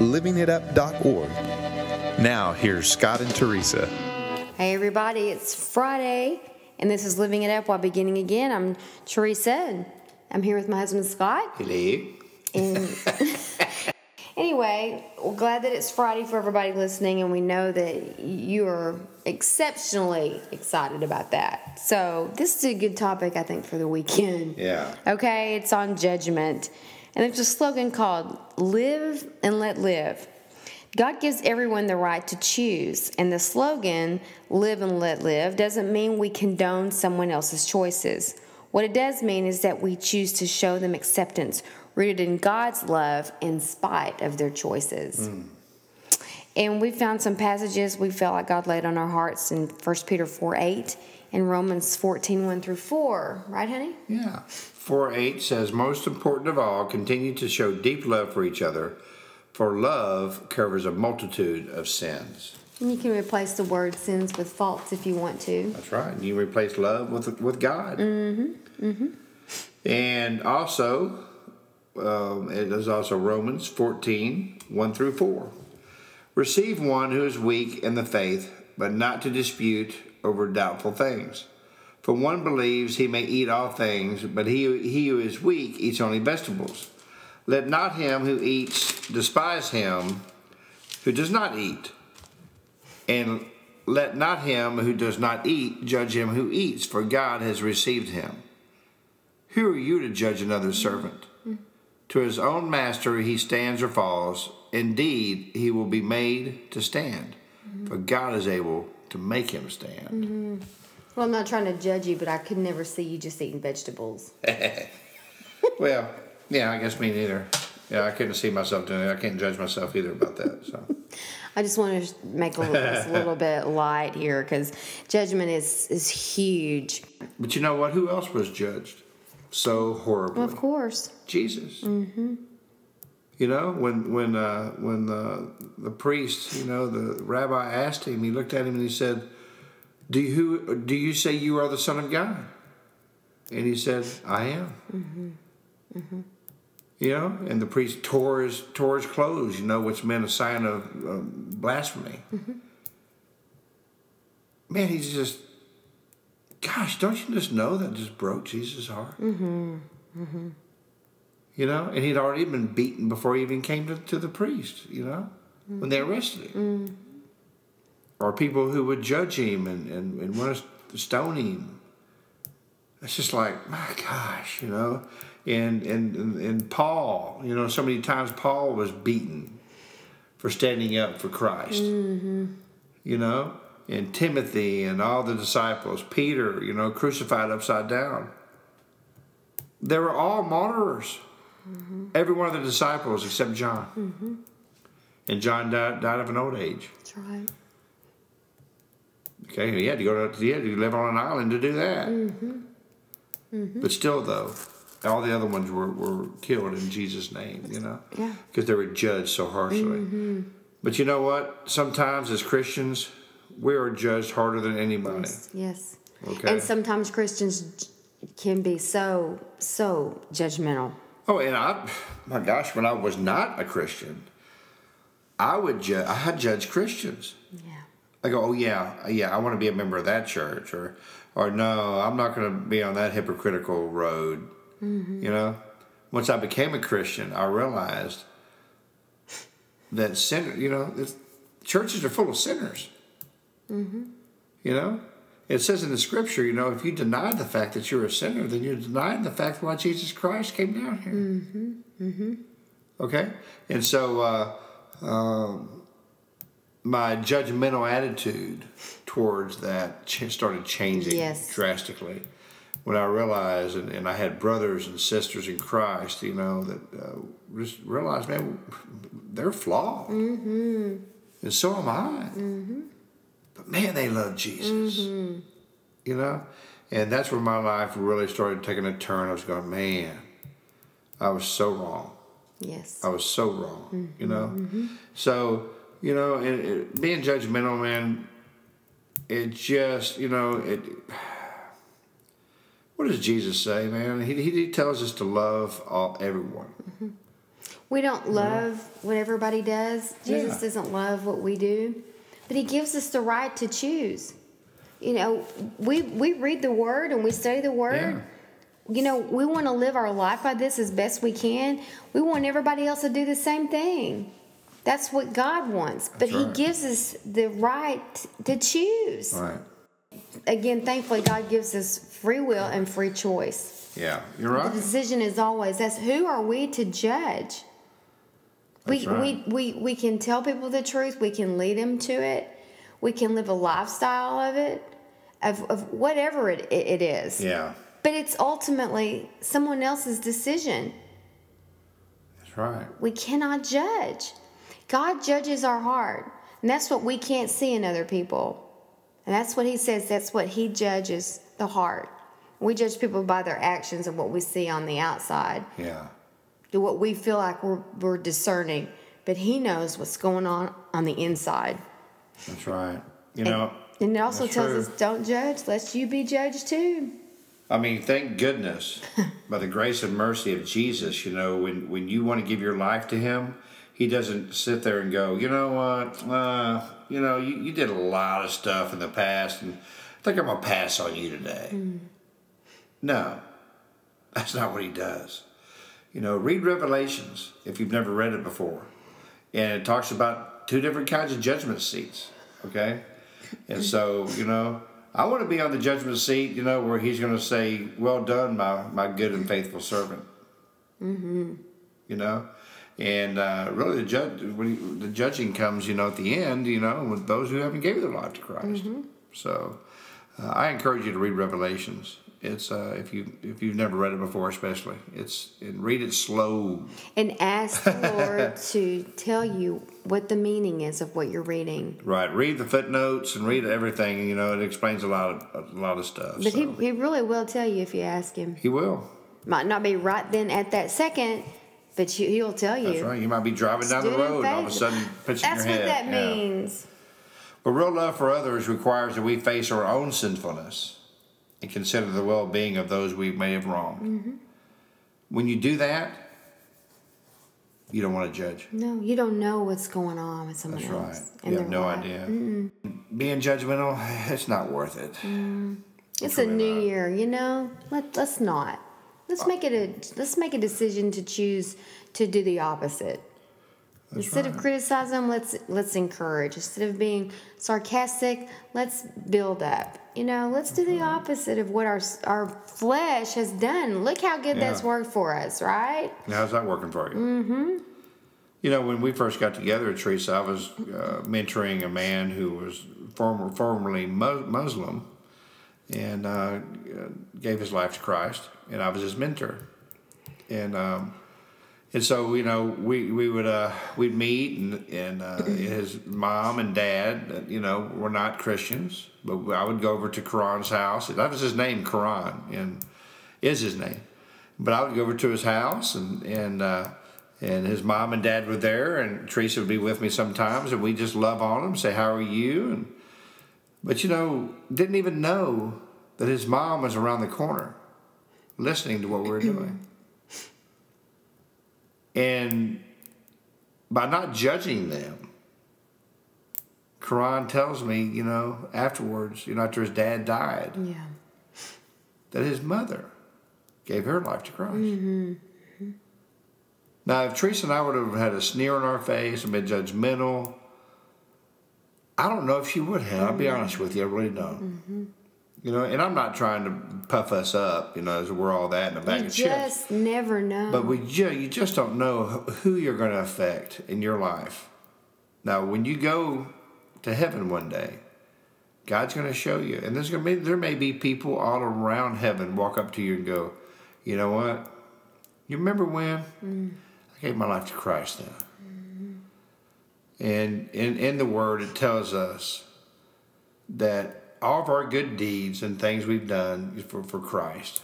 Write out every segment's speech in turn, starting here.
livingitup.org. Now, here's Scott and Teresa. Hey, everybody, it's Friday, and this is Living It Up While Beginning Again. I'm Teresa, and I'm here with my husband Scott. Hello. And anyway, we're glad that it's Friday for everybody listening, and we know that you are exceptionally excited about that. So, this is a good topic, I think, for the weekend. Yeah. Okay, it's on judgment. And there's a slogan called Live and Let Live. God gives everyone the right to choose, and the slogan, Live and Let Live, doesn't mean we condone someone else's choices. What it does mean is that we choose to show them acceptance, rooted in God's love in spite of their choices. Hmm. And we found some passages we felt like God laid on our hearts in 1 Peter 4 8 and Romans 14 1 through 4. Right, honey? Yeah. 4 8 says, Most important of all, continue to show deep love for each other, for love covers a multitude of sins. And you can replace the word sins with faults if you want to. That's right. You replace love with, with God. Mm-hmm. Mm-hmm. And also, um, it is also Romans 14 1 through 4. Receive one who is weak in the faith, but not to dispute over doubtful things. For one believes he may eat all things, but he, he who is weak eats only vegetables. Let not him who eats despise him who does not eat. And let not him who does not eat judge him who eats, for God has received him. Who are you to judge another's servant? To his own master he stands or falls. Indeed, he will be made to stand, for God is able to make him stand. Well, I'm not trying to judge you, but I could never see you just eating vegetables. Well, yeah, I guess me neither. Yeah, I couldn't see myself doing it. I can't judge myself either about that. So, I just want to make a little, this a little bit light here because judgment is, is huge. but you know what? Who else was judged so horribly? Of course. Jesus. Mm-hmm. You know, when when uh, when the the priest, you know, the rabbi asked him, he looked at him and he said, "Do you do you say you are the Son of God?" And he said, "I am." You know, and the priest tore his tore his clothes, you know, which meant a sign of um, blasphemy. Man, he's just, gosh, don't you just know that just broke Jesus' heart? You know, and he'd already been beaten before he even came to, to the priest, you know, when they mm-hmm. arrested him. Mm. Or people who would judge him and, and, and want to stone him. It's just like, my gosh, you know. And, and, and, and Paul, you know, so many times Paul was beaten for standing up for Christ. Mm-hmm. You know, and Timothy and all the disciples, Peter, you know, crucified upside down. They were all martyrs. Mm-hmm. Every one of the disciples except John. Mm-hmm. And John died, died of an old age. That's right. Okay, he had to go to he had to live on an island to do that. Mm-hmm. But still, though, all the other ones were, were killed in Jesus' name, you know, Yeah. because they were judged so harshly. But you know what? Sometimes as Christians, we are judged harder than anybody. Yes. Okay. And sometimes Christians can be so, so judgmental. Oh, and I, my gosh, when I was not a Christian, I would ju- I had judged Christians. Yeah. I go, oh yeah, yeah, I want to be a member of that church, or, or no, I'm not going to be on that hypocritical road. Mm-hmm. You know, once I became a Christian, I realized that sinner, you know, churches are full of sinners. Mm-hmm. You know, it says in the scripture, you know, if you deny the fact that you're a sinner, then you're denying the fact why Jesus Christ came down here. Okay, and so uh, um, my judgmental attitude towards that ch- started changing Yes. drastically when I realized, and, and I had brothers and sisters in Christ, you know, that uh, just realized, man, they're flawed. Mm-hmm. And so am I. Mm-hmm. But man, they love Jesus. Mm-hmm. You know? And that's where my life really started taking a turn. I was going, man, I was so wrong. Yes. I was so wrong, you know. So you know, and it, being judgmental, man, it just you know it. What does Jesus say, man? He, he, he tells us to love all everyone. We don't love what everybody does. Jesus Yeah. doesn't love what we do, but He gives us the right to choose. You know, we we read the Word and we study the Word. You know, we want to live our life by this as best we can. We want everybody else to do the same thing. That's what God wants, but That's He gives us the right to choose. Right. Again, thankfully, God gives us free will and free choice. Yeah, you're right. The decision is always that's who are we to judge? We, right. we, we, we can tell people the truth, we can lead them to it, we can live a lifestyle of it, of, of whatever it, it is. Yeah, But it's ultimately someone else's decision. that's right. We cannot judge. God judges our heart, and that's what we can't see in other people. And that's what He says, that's what He judges the heart. We judge people by their actions and what we see on the outside. Yeah, to what we feel like we're, we're discerning, but He knows what's going on on the inside. that's right. You know, And it also tells true. us, don't judge, lest you be judged too. I mean, thank goodness by the grace and mercy of Jesus, you know, when, when you want to give your life to Him, He doesn't sit there and go, you know what, uh, you know, you, you did a lot of stuff in the past, and I think I'm going to pass on you today. No, that's not what He does. You know, read Revelations if you've never read it before. And it talks about two different kinds of judgment seats, okay? And so, you know, I want to be on the judgment seat, you know, where he's going to say, Well done, my, my good and faithful servant. Mm-hmm. You know? And uh, really, the, judge, you, the judging comes, you know, at the end, you know, with those who haven't given their life to Christ. So uh, I encourage you to read Revelations. It's uh, if you if you've never read it before, especially it's and read it slow. And ask the Lord to tell you what the meaning is of what you're reading. Right, read the footnotes and read everything. You know, it explains a lot of a lot of stuff. But so. he, he really will tell you if you ask him. He will. Might not be right then at that second, but you, he'll tell you. That's right. You might be driving down the road and all of a sudden pitch in That's your what that Yeah. means. But real love for others requires that we face our own sinfulness and consider the well being of those we may have wronged. Mm-hmm. When you do that, you don't want to judge. No, you don't know what's going on with someone That's right. else. in You have no idea. Being judgmental, it's not worth it. It's really a new not. year, you know. Let let's not. Let's make it a let's make a decision to choose to do the opposite. Instead of right. criticizing, let's let's encourage. Instead of being sarcastic, let's build up. You know, let's do the opposite of what our our flesh has done. Look how good that's worked for us, right? How's that working for you? Mm-hmm. You know, when we first got together, at Teresa, I was uh, mentoring a man who was former, formerly Mu- Muslim and uh, gave his life to Christ, and I was his mentor. And um, and so you know, we we would uh, we'd meet, and and uh, his mom and dad, uh, you know, were not Christians, but I would go over to Quran's house. That was his name, Quran, and is his name. But I would go over to his house, and and uh, and his mom and dad were there, and Teresa would be with me sometimes, and we just love on him, say how are you, and but you know, didn't even know that his mom was around the corner, listening to what we were doing, and by not judging them. Quran tells me, you know, afterwards, you know, after his dad died, Yeah. that his mother gave her life to Christ. Mm-hmm. Now, if Teresa and I would have had a sneer on our face and been judgmental, I don't know if she would have. I'll be mm-hmm. honest with you, I really don't. Mm-hmm. You know, and I'm not trying to puff us up, you know, as we're all that in a bag You of chips. just never know. But we ju- you just don't know who you're going to affect in your life. Now, when you go to heaven one day, God's going to show you, and there's going to be there may be people all around heaven walk up to you and go, you know what? You remember when mm. I gave my life to Christ then? And in, in the Word, it tells us that all of our good deeds and things we've done for, for Christ,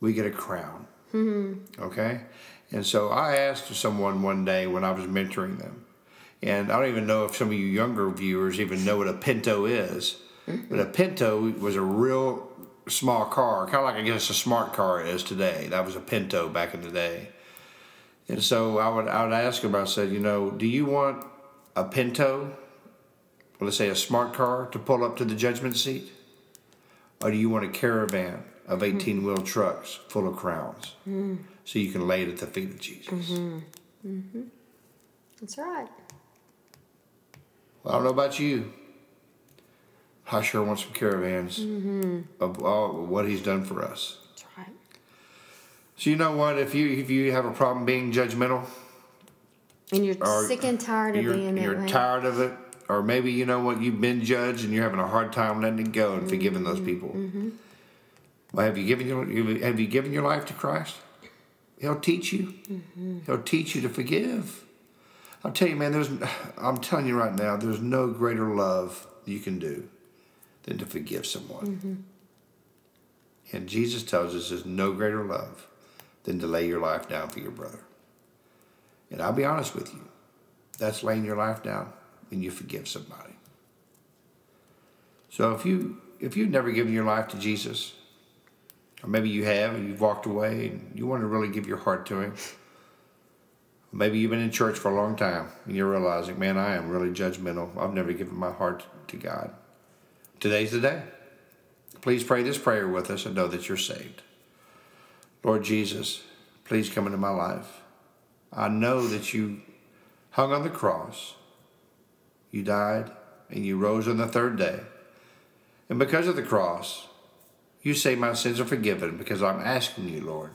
we get a crown. Mm-hmm. Okay? And so I asked someone one day when I was mentoring them, and I don't even know if some of you younger viewers even know what a Pinto is, mm-hmm. but a Pinto was a real small car, kind of like I guess a smart car is today. That was a Pinto back in the day. And so I would I would ask them. I said, you know, do you want a Pinto, let's say a smart car, to pull up to the judgment seat, or do you want a caravan of eighteen wheel trucks full of crowns, mm. so you can lay it at the feet of Jesus? Mm-hmm. Mm-hmm. That's right. Well, I don't know about you. I sure want some caravans mm-hmm. of all what He's done for us. That's right. So you know what? If you if you have a problem being judgmental, and you're sick and tired of being that You're way. tired of it, or maybe you know what? You've been judged and you're having a hard time letting it go and mm-hmm. forgiving those people. Mm-hmm. Well, have you given your have you given your life to Christ? He'll teach you. Mm-hmm. He'll teach you to forgive. I'll tell you, man. There's, I'm telling you right now, there's no greater love you can do than to forgive someone. Mm-hmm. And Jesus tells us there's no greater love than to lay your life down for your brother. And I'll be honest with you, that's laying your life down when you forgive somebody. So if you if you've never given your life to Jesus, or maybe you have and you've walked away and you want to really give your heart to him, maybe you've been in church for a long time and you're realizing, man, I am really judgmental. I've never given my heart to God. Today's the day. Please pray this prayer with us and know that you're saved. Lord Jesus, please come into my life. I know that you hung on the cross, you died, and you rose on the third day. And because of the cross, you say my sins are forgiven because I'm asking you, Lord,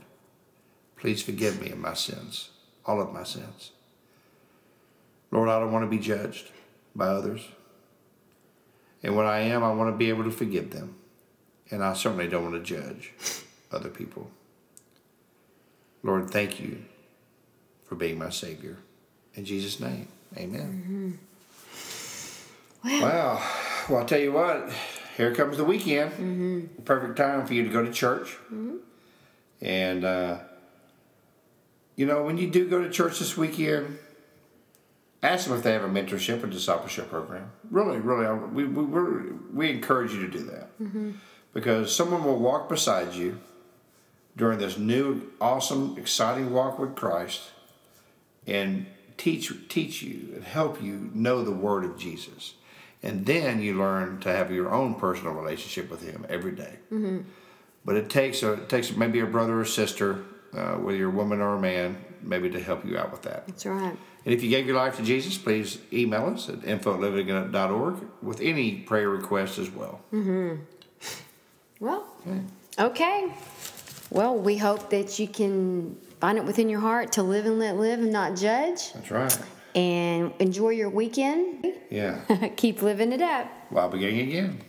please forgive me of my sins, all of my sins. Lord, I don't want to be judged by others. And when I am, I want to be able to forgive them. And I certainly don't want to judge other people. Lord, thank you for being my Savior. In Jesus' name, amen. Mm-hmm. Wow. Well, I'll tell you what, here comes the weekend. Mm-hmm. Perfect time for you to go to church. Mm-hmm. And, uh, you know, when you do go to church this weekend, Ask them if they have a mentorship or discipleship program. Really, really, we, we, we encourage you to do that. Mm-hmm. Because someone will walk beside you during this new, awesome, exciting walk with Christ and teach, teach you and help you know the Word of Jesus. And then you learn to have your own personal relationship with Him every day. Mm-hmm. But it takes, a, it takes maybe a brother or sister, uh, whether you're a woman or a man, maybe to help you out with that. That's right. And if you gave your life to Jesus, please email us at info with any prayer requests as well. Mm-hmm. Well, okay. okay. Well, we hope that you can find it within your heart to live and let live and not judge. That's right. And enjoy your weekend. Yeah. Keep living it up. While beginning again.